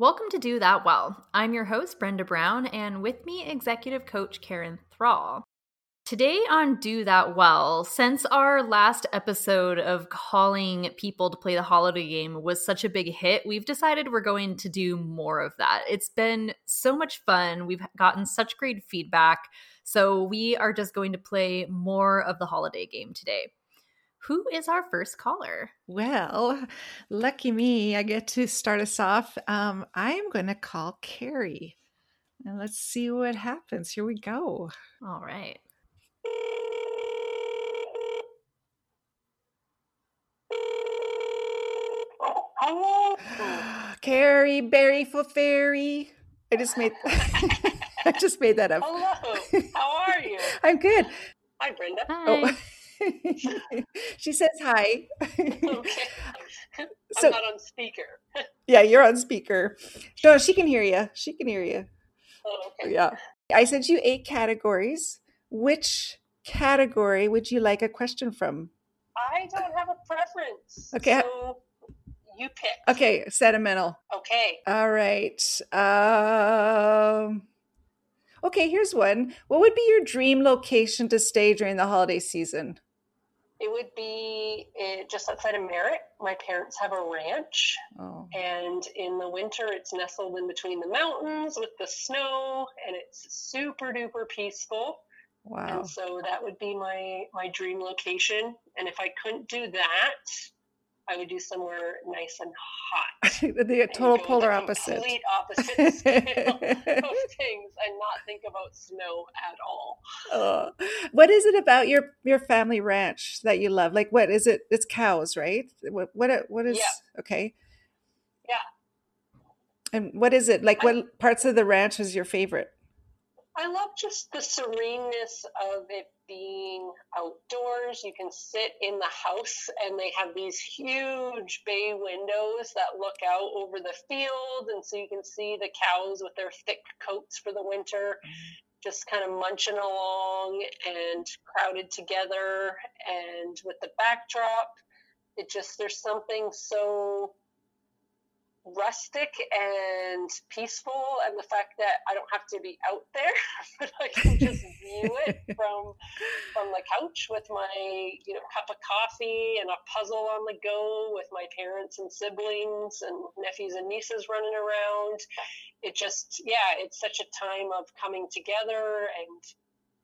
Welcome to Do That Well. I'm your host, Brenda Brown, and with me, executive coach Karen Thrall. Today on Do That Well, since our last episode of calling people to play the holiday game was such a big hit, we've decided we're going to do more of that. It's been so much fun. We've gotten such great feedback. So we are just going to play more of the holiday game today. Who is our first caller? Well, lucky me, I get to start us off. Um, I am going to call Carrie. And let's see what happens. Here we go. All right. Hello. Carrie, Berry for Fairy. I just made I just made that up. Hello. How are you? I'm good. Hi, Brenda. Hi. Oh. she says hi. Okay. I'm not on speaker. yeah, you're on speaker. No, she can hear you. She can hear you. Oh, okay. Yeah. I sent you eight categories. Which category would you like a question from? I don't have a preference. Okay. So you pick. Okay, sentimental. Okay. All right. Um Okay, here's one. What would be your dream location to stay during the holiday season? It would be uh, just outside of Merritt. My parents have a ranch, Oh. and in the winter, it's nestled in between the mountains with the snow, and it's super duper peaceful. Wow. And so that would be my my dream location. And if I couldn't do that, I would do somewhere nice and hot. the total polar the opposite. Complete opposite of things, and not think about snow at all. Oh. What is it about your your family ranch that you love? Like what is it? It's cows, right? What what what is Yeah. okay? Yeah. And what is it? Like I- what parts of the ranch is your favorite? I love just the sereneness of it being outdoors. You can sit in the house, and they have these huge bay windows that look out over the field, and so you can see the cows with their thick coats for the winter, just kind of munching along and crowded together. And with the backdrop, it just there's something so rustic and peaceful and the fact that I don't have to be out there but I can just view it from from the couch with my you know cup of coffee and a puzzle on the go with my parents and siblings and nephews and nieces running around it just yeah it's such a time of coming together and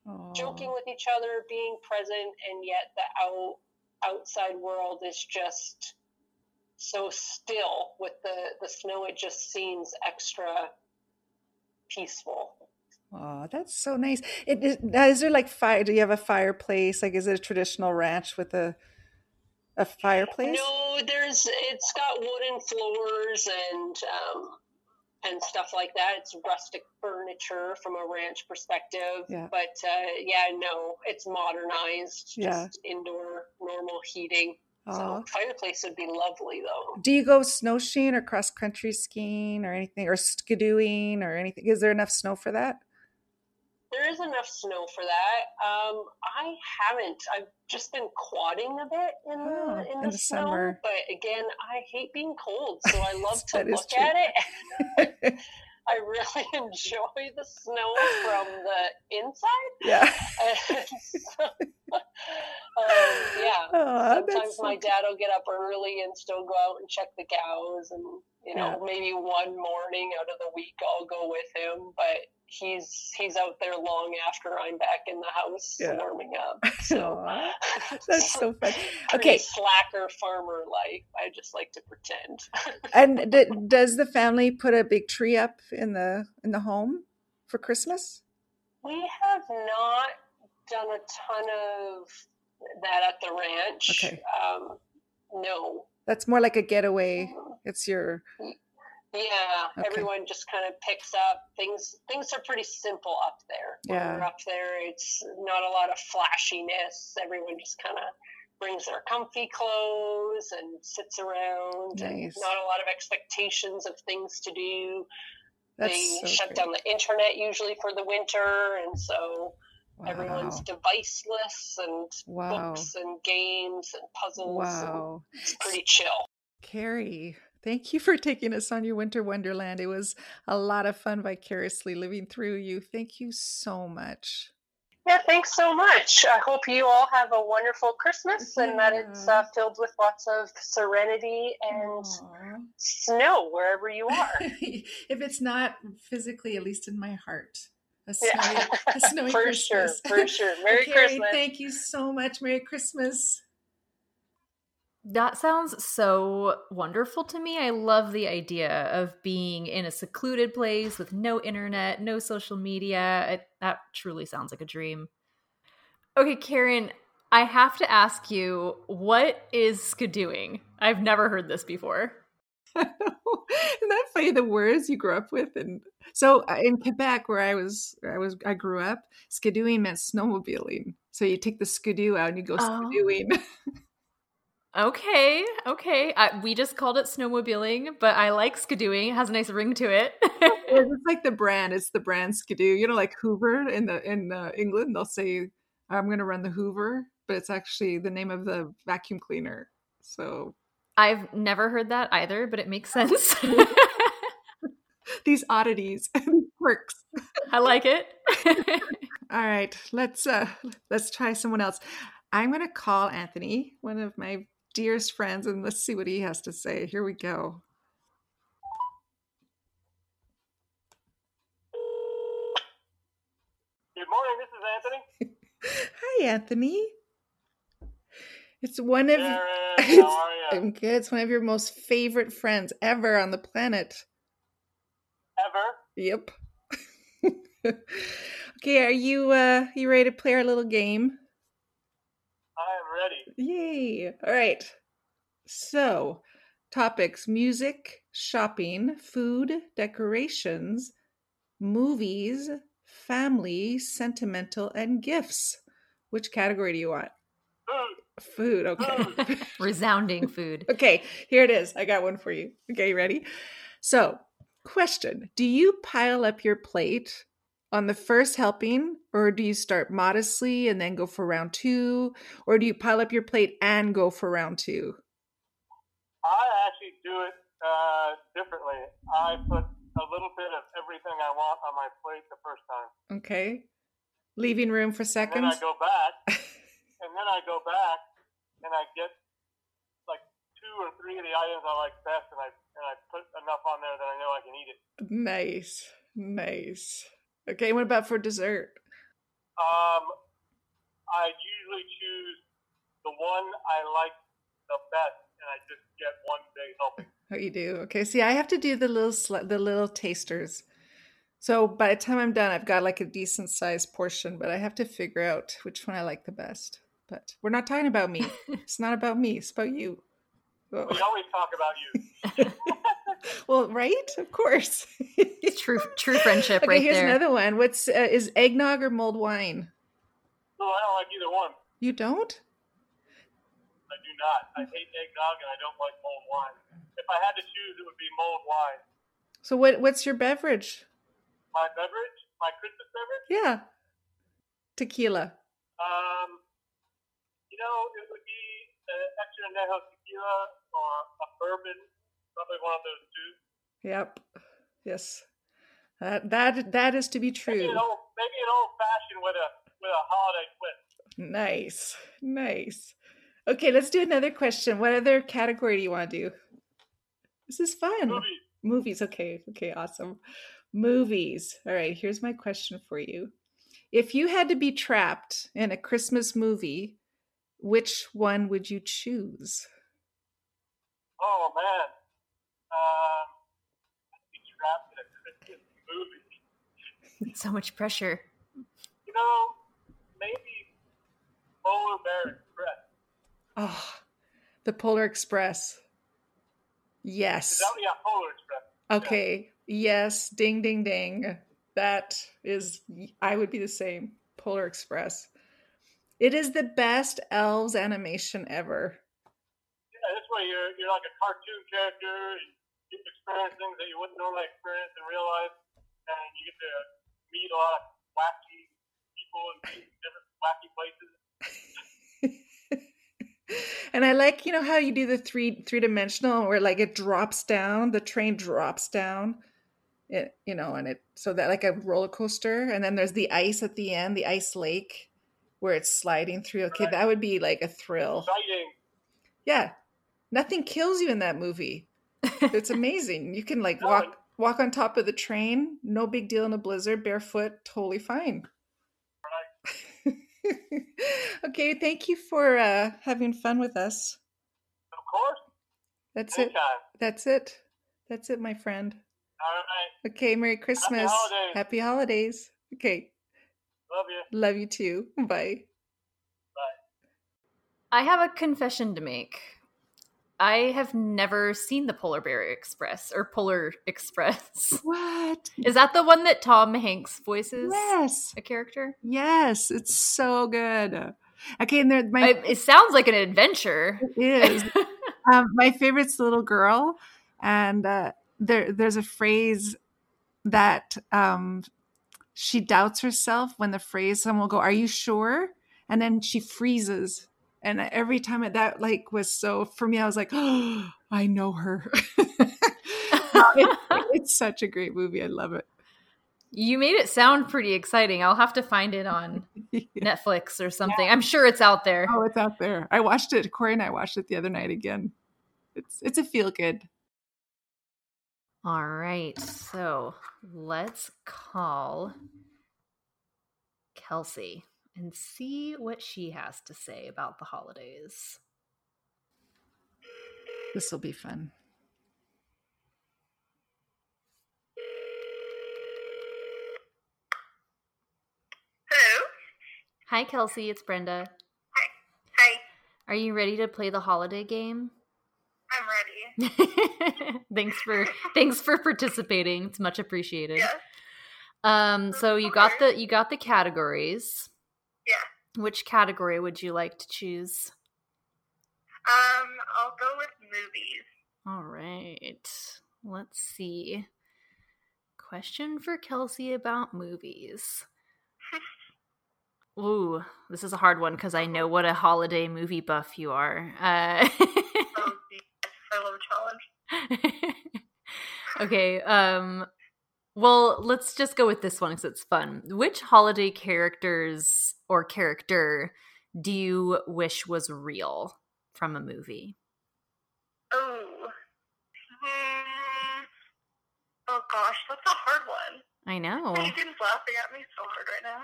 Oh. joking with each other being present and yet the out outside world is just so still with the the snow it just seems extra peaceful Oh, that's so nice. It is, is there like fire? Do you have a fireplace? Like, is it a traditional ranch with a a fireplace? no there's it's got wooden floors and um and stuff like that it's rustic furniture from a ranch perspective Yeah. but uh yeah no it's modernized just Yeah. indoor normal heating. So fireplace would be lovely though Do you go snowshoeing or cross country skiing or anything, or skidooing or anything? Is there enough snow for that? There is enough snow for that. Um, I haven't. I've just been quadding a bit in the Oh, in in the, the snow. summer. But again, I hate being cold, so I love to look at it. I really enjoy the snow from the inside. yeah. So, um, yeah. Oh, Sometimes my dad will get up early and still go out and check the cows, and you know maybe one morning out of the week I'll go with him, but he's he's out there long after I'm back in the house Yeah. warming up. So that's so fun. Okay, slacker farmer life. I just like to pretend. and d- does the family put a big tree up in the in the home for Christmas? we have not done a ton of that at the ranch. Okay. Um, no. That's more like a getaway. Oh. It's your Yeah, Okay. everyone just kind of picks up things. Things are pretty simple up there. When Yeah. up there, it's not a lot of flashiness. Everyone just kind of brings their comfy clothes and sits around. And Nice. not a lot of expectations of things to do. that's they so shut great. down the internet usually for the winter, and so Wow. everyone's deviceless and Wow. books and games and puzzles. and Wow. it's pretty chill. Carrie, Thank you for taking us on your winter wonderland. It was a lot of fun vicariously living through you. Thank you so much. Yeah, thanks so much. I hope you all have a wonderful Christmas and that it's uh, filled with lots of serenity and Aww. snow wherever you are. if it's not physically, at least in my heart. A snowy, yeah. a snowy for Christmas. sure, for sure. Merry okay, Christmas. Thank you so much. Merry Christmas. That sounds so wonderful to me. I love the idea of being in a secluded place with no internet, no social media. It, that truly sounds like a dream. Okay, Karen, I have to ask you, what is skidooing? I've never heard this before. Isn't that funny? The words you grew up with, and so uh, in Quebec, where I was, I was, I grew up. Skidooing meant snowmobiling. So you take the skidoo out and you go oh. skidooing. Okay, okay. I, we just called it snowmobiling, but I like skidooing. It has a nice ring to it. it's like the brand. It's the brand skidoo. You know, like Hoover in the in uh, England, they'll say, "I'm going to run the Hoover," but it's actually the name of the vacuum cleaner. So I've never heard that either, but it makes sense. These oddities, these quirks. I like it. All right, let's uh let's try someone else. I'm going to call Anthony, one of my dearest friends, and let's see what he has to say. Here we go. Good morning. This is Anthony. Hi, Anthony. It's one of Karen, how are you? I'm good. It's one of your most favorite friends ever on the planet. Ever? Yep. okay, are you uh you ready to play our little game? I am ready. Yay. All right. So, topics music, shopping, food, decorations, movies, family, sentimental, and gifts. Which category do you want? Food. Food, okay. Food. Resounding food. okay, here it is. I got one for you. Okay, ready? So, question Do you pile up your plate on the first helping, or do you start modestly and then go for round two, or do you pile up your plate and go for round two? I actually do it uh, differently. I put a little bit of everything I want on my plate the first time. Okay. Leaving room for seconds. And then I go back, and then I go back, and I get like two or three of the items I like best, and I and I put enough on there that I know I can eat it. Nice, nice. Okay, what about for dessert? Um, I usually choose the one I like the best, and I just get one big helping. Oh, you do? Okay. See, I have to do the little sl- the little tasters. So by the time I'm done, I've got like a decent sized portion, but I have to figure out which one I like the best. But we're not talking about me. it's not about me. It's about you. We always talk about you. well, right? Of course. true, true friendship. Okay, right here's there. another one. What's uh, is eggnog or mulled wine? No, I don't like either one. You don't? I do not. I hate eggnog and I don't like mulled wine. If I had to choose, it would be mulled wine. So what? What's your beverage? My beverage, my Christmas beverage. Yeah. Tequila. Um, you know, it would be uh, extra añejo tequila or a bourbon Probably one of those two. Yep. Yes. That that that is to be true. Maybe an old, maybe an old fashioned with a with a holiday twist. Nice, nice. Okay, let's do another question. What other category do you want to do? This is fun. Movies. Movies. Okay. Okay. Awesome. Movies. All right. Here's my question for you. If you had to be trapped in a Christmas movie, which one would you choose? Oh man, um, So much pressure. You know, maybe Polar Bear Express. Oh, the Polar Express. Yes. That, yeah, Polar Express. Okay. Yeah. Yes. Ding, ding, ding. That is, I would be the same. Polar Express. It is the best elves animation ever. Yeah, this way you're you're like a cartoon character. You experience things that you wouldn't normally experience in real life, and you get to meet a lot of wacky people and different wacky places. and I like, you know, how you do the three three dimensional where like it drops down, the train drops down. It, you know, and it so that like a roller coaster, and then there's the ice at the end, the ice lake, where it's sliding through. Okay, Right. that would be like a thrill. Exciting. Yeah, nothing kills you in that movie. It's amazing. You can like No, walk walk on top of the train, no big deal in a blizzard, barefoot, totally fine. okay, thank you for uh, having fun with us. Of course. That's it. That's it. That's it, my friend. All right. Okay, Merry Christmas. holidays. Happy holidays. Okay, Love you. love you too. Bye. Bye. I have a confession to make. I have never seen the Polar Bear Express or Polar Express. What? Is that the one that Tom Hanks voices Yes. a character? Yes, it's so good. Okay, and there, my I, it sounds like an adventure. it is. um, my favorite's the little girl, and uh, there there's a phrase that um, she doubts herself when the phrase someone will go, "Are you sure?" and then she freezes. And every time it, that like was so for me, I was like, "Oh, I know her." It- it's such a great movie. I love it. you made it sound pretty exciting. I'll have to find it on Netflix or something. I'm sure it's out there. Oh, it's out there. I watched it. Corey and I watched it the other night again. It's it's a feel good. All right. So let's call Kelsey and see what she has to say about the holidays. This will be fun. Hello. Hi, Kelsey. It's Brenda. Hi. Are you ready to play the holiday game? I'm ready. thanks for thanks for participating. It's much appreciated. Um, so you got the you got the categories. Yeah. Which category would you like to choose? Um, I'll go with movies. All right. Let's see. Question for Kelsey about movies. Ooh, this is a hard one because I know what a holiday movie buff you are. Uh, Oh, love challenge. okay. Um. Well, let's just go with this one because it's fun. Which holiday characters or character do you wish was real from a movie? Oh. Hmm. Oh gosh, that's a hard one. I know. Megan's laughing at me so hard right now.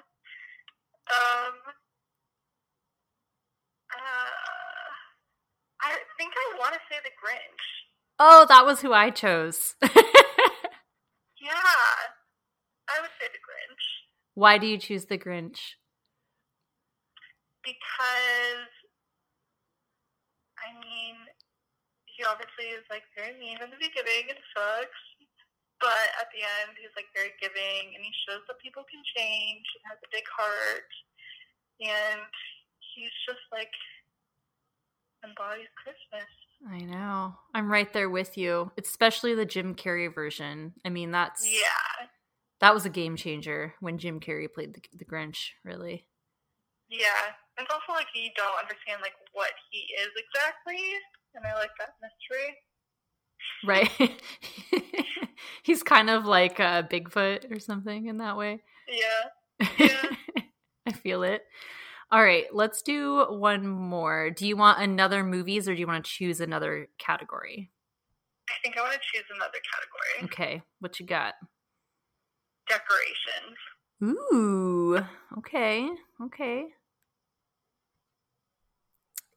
Um. Uh, I think I want to say the Grinch. Oh, that was who I chose. Yeah, I would say the Grinch. Why do you choose the Grinch? because I mean, he obviously is like very mean in the beginning and sucks, but at the end he's like very giving and he shows that people can change and has a big heart, and he's just like embodies Christmas. I know. I'm right there with you. Especially the Jim Carrey version. I mean, that's Yeah, that was a game changer when Jim Carrey played the, the Grinch. Really, yeah. It's also like you don't understand like what he is exactly, and I like that mystery. right? He's kind of like a Bigfoot or something in that way. Yeah. Yeah. I feel it. All right, let's do one more. Do you want another movies or do you want to choose another category? I think I want to choose another category. Okay, what you got? Decorations. Ooh, okay, okay.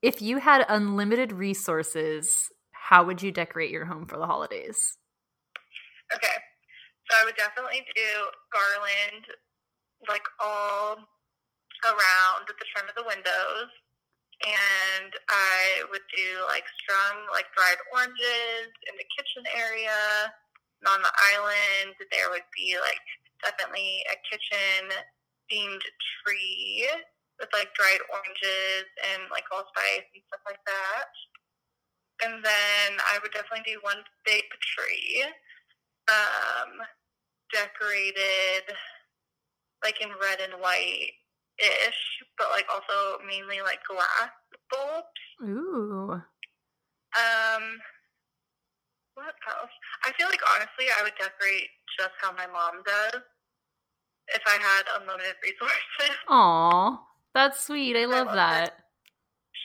If you had unlimited resources, how would you decorate your home for the holidays? Okay. So I would definitely do garland like all around the trim of the windows. And I would do like strung like dried oranges in the kitchen area. And on the island there would be like definitely a kitchen themed tree with like dried oranges and like allspice and stuff like that. And then I would definitely do one big tree um, decorated like in red and white ish, but like also mainly like glass bulbs. Ooh. Um, what else? I feel like honestly, I would decorate just how my mom does if I had unlimited resources. Aw, that's sweet. I love love that.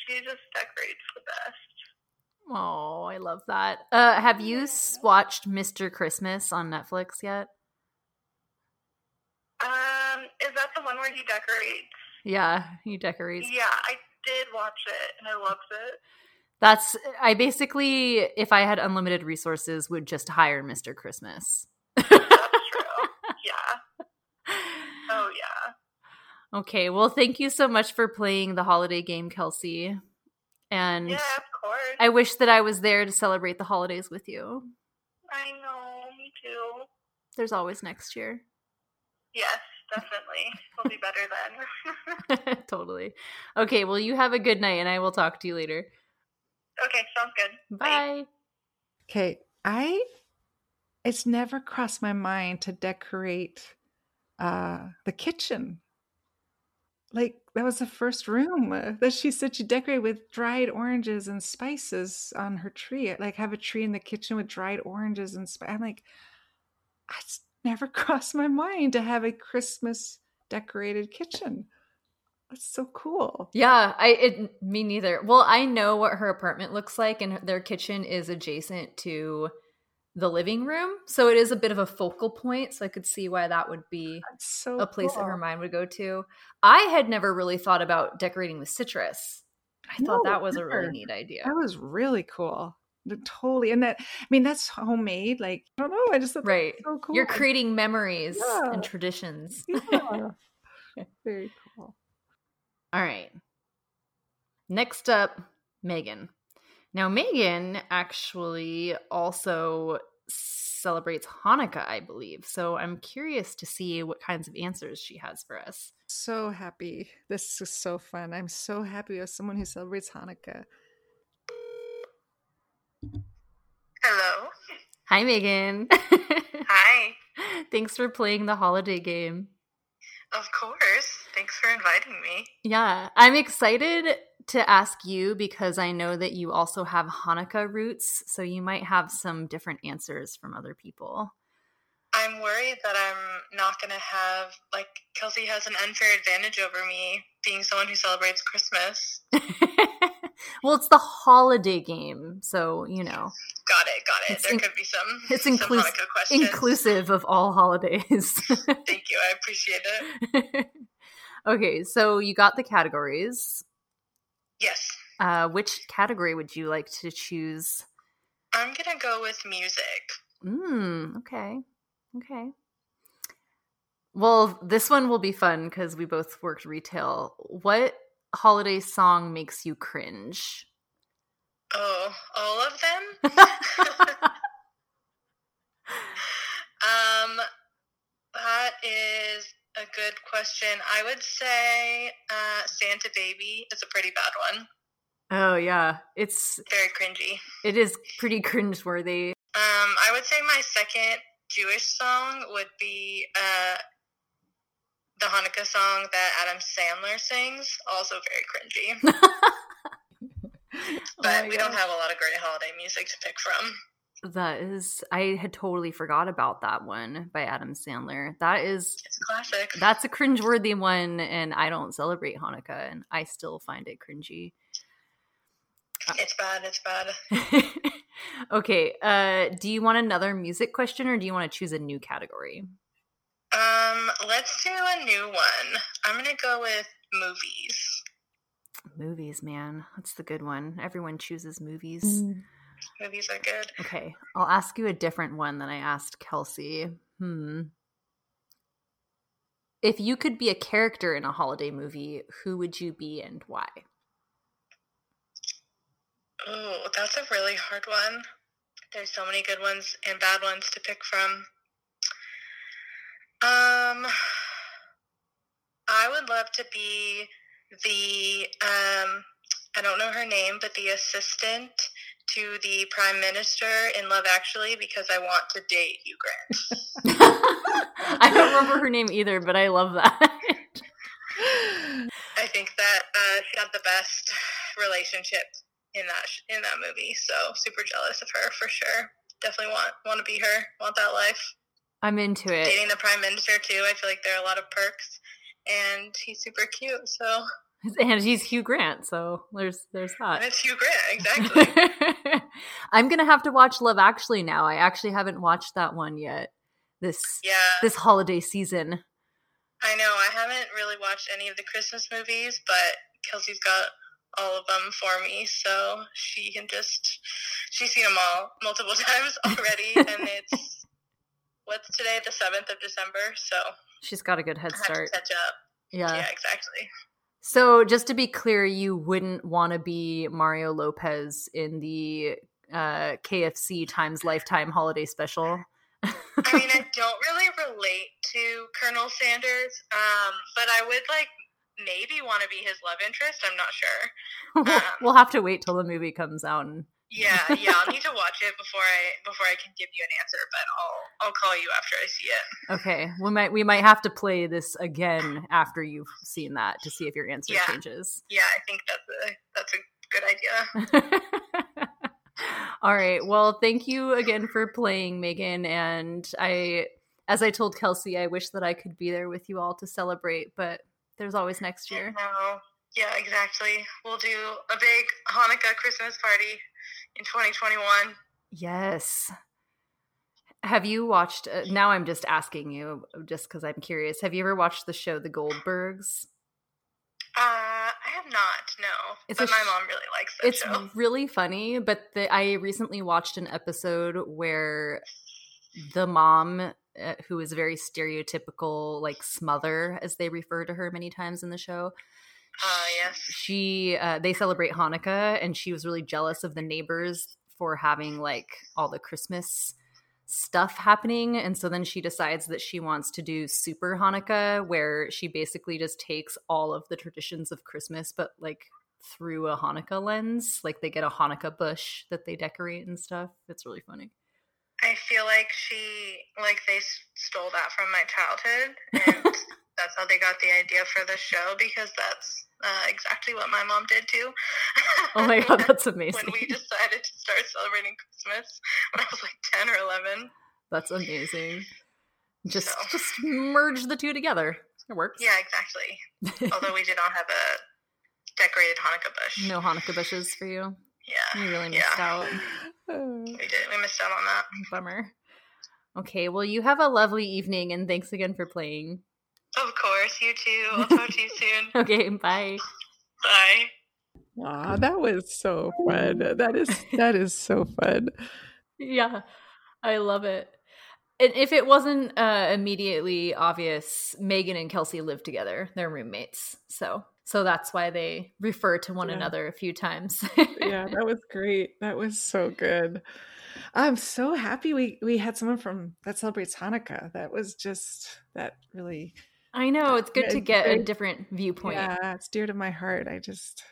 She just decorates the best. Oh, I love that. Uh, have you watched Mr. Christmas on Netflix yet? Um, is that the one where he decorates? Yeah, he decorates. Yeah, I did watch it and I loved it. That's I basically, if I had unlimited resources, would just hire Mr. Christmas. That's true. yeah. Oh yeah. Okay, well, thank you so much for playing the holiday game, Kelsey. And Yeah, of course. I wish that I was there to celebrate the holidays with you. I know, me too. There's always next year. Yes, definitely. We'll be better then. totally. Okay, well, you have a good night and I will talk to you later. okay, sounds good. Bye. Okay, I it's never crossed my mind to decorate uh the kitchen. Like that was the first room uh, that she said she decorated with dried oranges and spices on her tree. Like have a tree in the kitchen with dried oranges and spice. I'm like, it's never crossed my mind to have a Christmas decorated kitchen. That's so cool. Yeah, I it me neither. Well, I know what her apartment looks like and their kitchen is adjacent to the living room, so it is a bit of a focal point, so I could see why that would be so a place that her mind would go to. I had never really thought about decorating with citrus. I thought that was a really neat idea. That was really cool. Totally. And that, I mean, that's homemade. Like, I don't know. I just Right. so cool. You're creating memories Yeah. and traditions. Yeah. Very cool. All right. Next up, Megan. Now, Megan actually also celebrates Hanukkah, I believe. So I'm curious to see what kinds of answers she has for us. So happy. This is so fun. I'm so happy with someone who celebrates Hanukkah. Hello. Hi, Megan. Hi. Thanks for playing the holiday game. Of course. Thanks for inviting me. Yeah, I'm excited to ask you because I know that you also have Hanukkah roots, so you might have some different answers from other people. I'm worried that I'm not going to have, like, Kelsey has an unfair advantage over me being someone who celebrates Christmas. well, it's the holiday game, so you know, Got it, got it. It's there in- could be some, it's some inclus- inclusive of all holidays. Thank you. I appreciate it. okay, so you got the categories. Yes. Uh, which category would you like to choose? I'm going to go with music. Mm, okay. Okay. Well, this one will be fun because we both worked retail. What holiday song makes you cringe? Oh, all of them? um, that is a good question. I would say uh, Santa Baby is a pretty bad one. oh yeah, it's Very cringy. it is pretty cringeworthy. Um, I would say my second Jewish song would be uh, the Hanukkah song that Adam Sandler sings. Also very cringy. Oh But my we don't have a lot of great holiday music to pick from. That is, I had totally forgot about that one by Adam Sandler. That is, It's a classic. that's a cringeworthy one, and I don't celebrate Hanukkah, and I still find it cringy. It's bad. It's bad. okay, uh, do you want another music question, or do you want to choose a new category? Um, let's do a new one. I'm gonna go with movies. Movies, man, that's the good one. Everyone chooses movies. Movies are good. Okay, I'll ask you a different one than I asked Kelsey. Hmm. If you could be a character in a holiday movie, who would you be and why? Oh, that's a really hard one. There's so many good ones and bad ones to pick from. Um, I would love to be the um, I don't know her name, but the assistant to the prime minister in Love Actually because I want to date Hugh, Grant. I don't remember her name either, but I love that. I think that uh, she had the best relationship in that in that movie. So super jealous of her for sure. Definitely want want to be her. Want that life. I'm into it. Dating the prime minister too. I feel like there are a lot of perks, and he's super cute. So and he's Hugh Grant, so there's there's that. And it's Hugh Grant, exactly. I'm gonna have to watch Love Actually now. I actually haven't watched that one yet. This yeah this holiday season. I know I haven't really watched any of the Christmas movies, but Kelsey's got all of them for me, so she can just she's seen them all multiple times already, and it's what's today, the seventh of December, so she's got a good head start. catch up. Yeah, yeah, exactly. So, just to be clear, you wouldn't want to be Mario Lopez in the uh, KFC times Lifetime holiday special. I mean, I don't really relate to Colonel Sanders, um, but I would like maybe want to be his love interest. I'm not sure. Um, we'll have to wait till the movie comes out and yeah, yeah, I'll need to watch it before I before I can give you an answer, but I'll I'll call you after I see it. Okay. We might we might have to play this again after you've seen that to see if your answer yeah. changes. Yeah, I think that's a that's a good idea. All right. Well, thank you again for playing, Megan. And I as I told Kelsey, I wish that I could be there with you all to celebrate, but there's always next year. No. Yeah, exactly. We'll do a big Hanukkah Christmas party in 2021. Yes. Have you watched? Uh, now I'm just asking you, just because I'm curious. Have you ever watched the show The Goldbergs? Uh, I have not. No, it's but my mom really likes that it's show. really funny. But the, I recently watched an episode where the mom, uh, who is very stereotypical, like smother, as they refer to her many times in the show, uh, yes. She uh, they celebrate Hanukkah, and she was really jealous of the neighbors for having like all the Christmas stuff happening, and so then she decides that she wants to do Super Hanukkah, where she basically just takes all of the traditions of Christmas, but like through a Hanukkah lens. Like they get a Hanukkah bush that they decorate and stuff. It's really funny. I feel like she like they stole that from my childhood and that's how they got the idea for the show because that's uh, exactly what my mom did too. oh my god, that's amazing. when we decided to start celebrating Christmas when I was like 10 or 11. That's amazing. Just so. just merge the two together. It works. Yeah, exactly. Although we did not have a decorated Hanukkah bush. No Hanukkah bushes for you. Yeah. You really missed yeah. out. we did. We missed out on that. Bummer. Okay, well, you have a lovely evening, and thanks again for playing. Of course, you too. I'll talk to you soon. okay, bye. Bye. Wow, that was so fun. That is that is so fun. Yeah, I love it. And if it wasn't uh, immediately obvious, Megan and Kelsey live together. They're roommates, so so that's why they refer to one yeah. another a few times. yeah, that was great. That was so good. I'm so happy we we had someone from that celebrates Hanukkah. That was just that really I know it's good to get a different viewpoint. Yeah, it's dear to my heart. I just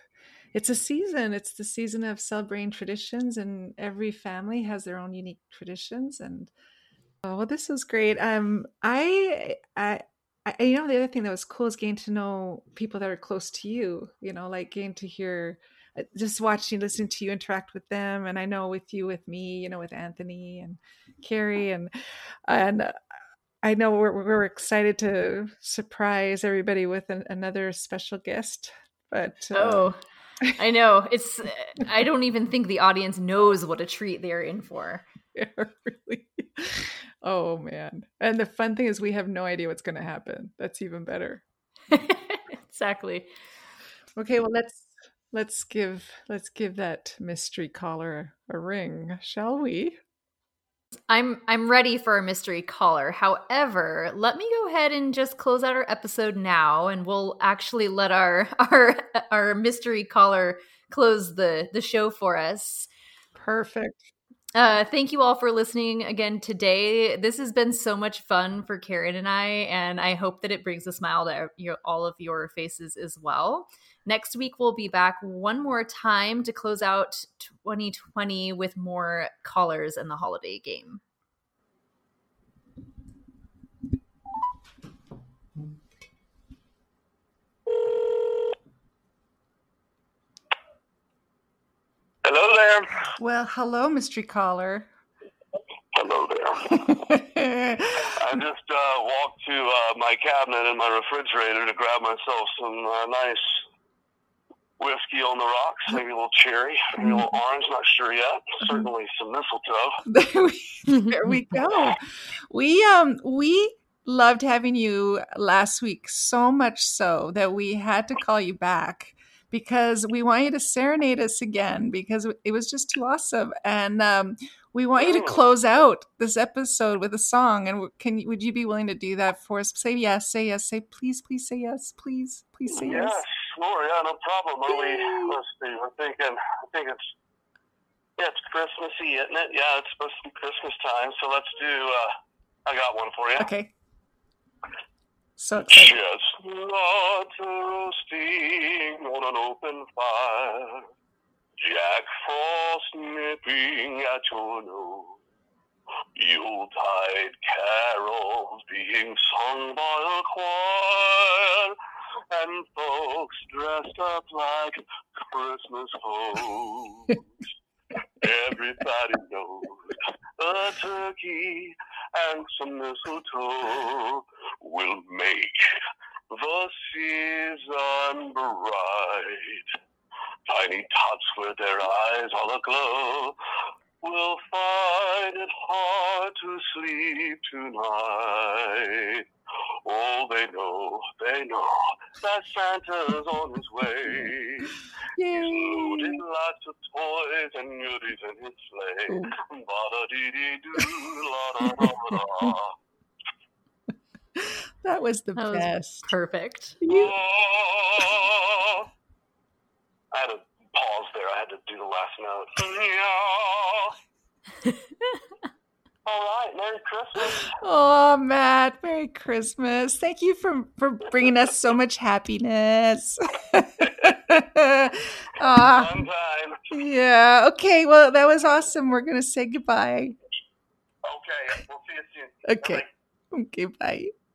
it's a season. It's the season of celebrating traditions and every family has their own unique traditions and oh well this was great. Um I I I, you know the other thing that was cool is getting to know people that are close to you you know like getting to hear uh, just watching listening to you interact with them and i know with you with me you know with anthony and carrie and and I know we're, we're excited to surprise everybody with an, another special guest, but uh... oh, I know it's. I don't even think the audience knows what a treat they're in for. Yeah, really. Oh man! And the fun thing is, we have no idea what's going to happen. That's even better. exactly. Okay, well let's let's give let's give that mystery caller a ring, shall we? I'm I'm ready for a mystery caller. However, let me go ahead and just close out our episode now and we'll actually let our our our mystery caller close the the show for us. Perfect. Uh, thank you all for listening again today. This has been so much fun for Karen and I, and I hope that it brings a smile to your, all of your faces as well. Next week, we'll be back one more time to close out 2020 with more callers in the holiday game. There. Well, hello, mystery caller. Hello there. I just uh, walked to uh, my cabinet in my refrigerator to grab myself some uh, nice whiskey on the rocks, maybe a little cherry, maybe a little orange, not sure yet. Certainly some mistletoe. there, we, there we go. We um we loved having you last week so much so that we had to call you back because we want you to serenade us again because it was just too awesome and um, we want you to close out this episode with a song and can would you be willing to do that for us say yes say yes say please please say yes please please say yes. yes sure, yeah, no problem. Are we, let's see, we're thinking, I think it's, yeah, it's Christmassy, isn't it? Yeah, it's supposed to be Christmas time, so let's do, uh, I got one for you. okay excited. Chestnuts roasting on an open fire. Jack Frost nipping at your nose. Yuletide carols being sung by a choir. And folks dressed up like Christmas hoes. Everybody knows a turkey and some mistletoe will make the season bright. Tiny tots with their eyes all aglow will find it hard to sleep tonight. Oh, they know, they know that Santa's on his way. He's loaded Yay. lots of toys and goodies in his sleigh. Ba-da-dee-dee-doo, that was the That was best Perfect. You- Oh. I had to pause there. I had to do the last note. Yeah. All right. Merry Christmas. Oh, Matt, Merry Christmas. Thank you for, for bringing us so much happiness. Ah. Time. yeah. Okay. Well, that was awesome. We're going to say goodbye. Okay. We'll see you soon. Okay. Okay. Bye.